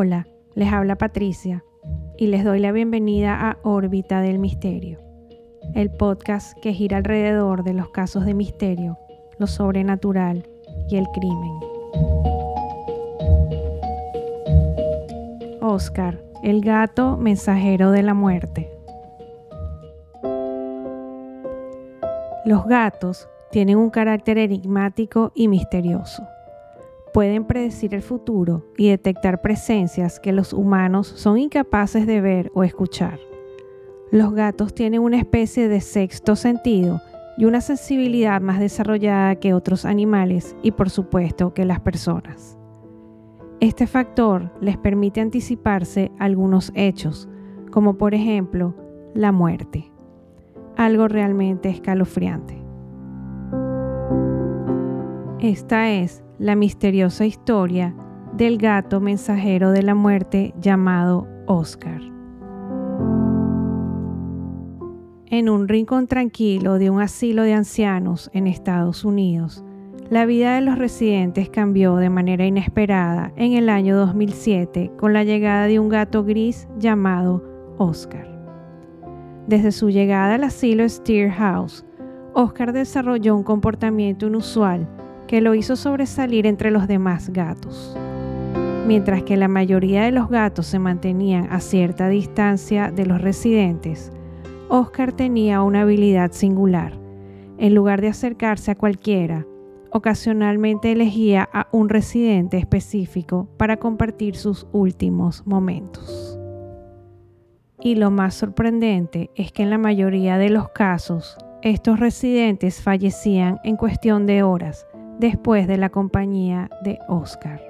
Hola, les habla Patricia y les doy la bienvenida a Órbita del Misterio, el podcast que gira alrededor de los casos de misterio, lo sobrenatural y el crimen. Oscar, el gato mensajero de la muerte. Los gatos tienen un carácter enigmático y misterioso pueden predecir el futuro y detectar presencias que los humanos son incapaces de ver o escuchar. Los gatos tienen una especie de sexto sentido y una sensibilidad más desarrollada que otros animales y por supuesto que las personas. Este factor les permite anticiparse algunos hechos, como por ejemplo la muerte, algo realmente escalofriante. Esta es la misteriosa historia del gato mensajero de la muerte llamado Oscar. En un rincón tranquilo de un asilo de ancianos en Estados Unidos, la vida de los residentes cambió de manera inesperada en el año 2007 con la llegada de un gato gris llamado Oscar. Desde su llegada al asilo Steer House, Oscar desarrolló un comportamiento inusual que lo hizo sobresalir entre los demás gatos. Mientras que la mayoría de los gatos se mantenían a cierta distancia de los residentes, Oscar tenía una habilidad singular. En lugar de acercarse a cualquiera, ocasionalmente elegía a un residente específico para compartir sus últimos momentos. Y lo más sorprendente es que en la mayoría de los casos, estos residentes fallecían en cuestión de horas, después de la compañía de Oscar.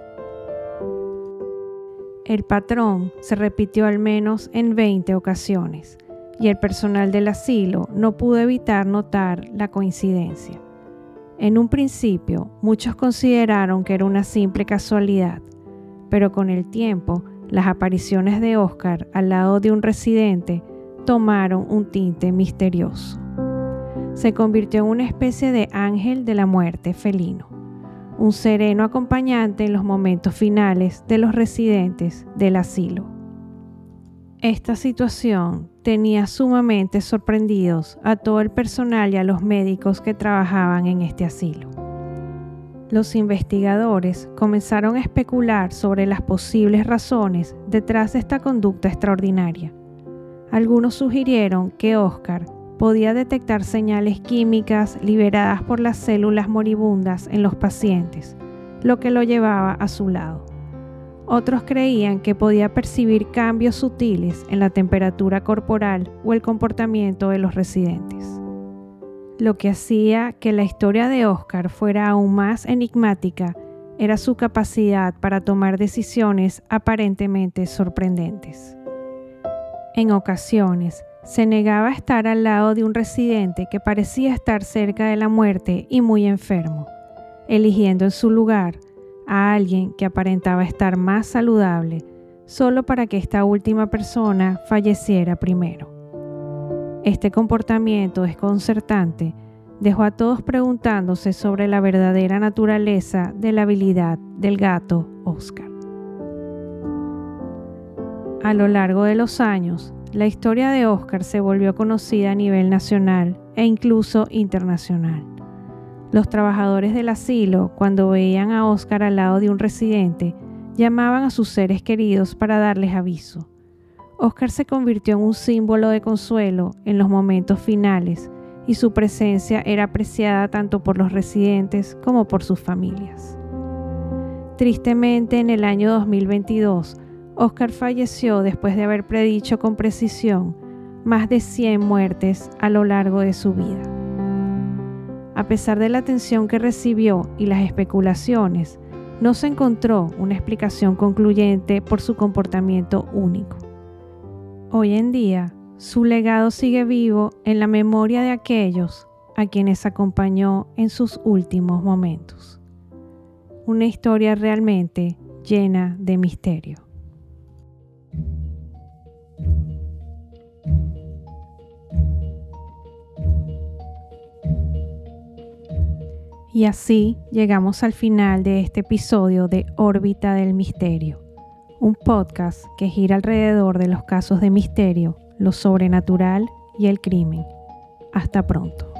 El patrón se repitió al menos en 20 ocasiones y el personal del asilo no pudo evitar notar la coincidencia. En un principio, muchos consideraron que era una simple casualidad, pero con el tiempo, las apariciones de Oscar al lado de un residente tomaron un tinte misterioso se convirtió en una especie de ángel de la muerte felino, un sereno acompañante en los momentos finales de los residentes del asilo. Esta situación tenía sumamente sorprendidos a todo el personal y a los médicos que trabajaban en este asilo. Los investigadores comenzaron a especular sobre las posibles razones detrás de esta conducta extraordinaria. Algunos sugirieron que Oscar podía detectar señales químicas liberadas por las células moribundas en los pacientes, lo que lo llevaba a su lado. Otros creían que podía percibir cambios sutiles en la temperatura corporal o el comportamiento de los residentes. Lo que hacía que la historia de Oscar fuera aún más enigmática era su capacidad para tomar decisiones aparentemente sorprendentes. En ocasiones, se negaba a estar al lado de un residente que parecía estar cerca de la muerte y muy enfermo, eligiendo en su lugar a alguien que aparentaba estar más saludable solo para que esta última persona falleciera primero. Este comportamiento desconcertante dejó a todos preguntándose sobre la verdadera naturaleza de la habilidad del gato Oscar. A lo largo de los años, la historia de Oscar se volvió conocida a nivel nacional e incluso internacional. Los trabajadores del asilo, cuando veían a Oscar al lado de un residente, llamaban a sus seres queridos para darles aviso. Oscar se convirtió en un símbolo de consuelo en los momentos finales y su presencia era apreciada tanto por los residentes como por sus familias. Tristemente, en el año 2022, Oscar falleció después de haber predicho con precisión más de 100 muertes a lo largo de su vida. A pesar de la atención que recibió y las especulaciones, no se encontró una explicación concluyente por su comportamiento único. Hoy en día, su legado sigue vivo en la memoria de aquellos a quienes acompañó en sus últimos momentos. Una historia realmente llena de misterio. Y así llegamos al final de este episodio de Órbita del Misterio, un podcast que gira alrededor de los casos de misterio, lo sobrenatural y el crimen. Hasta pronto.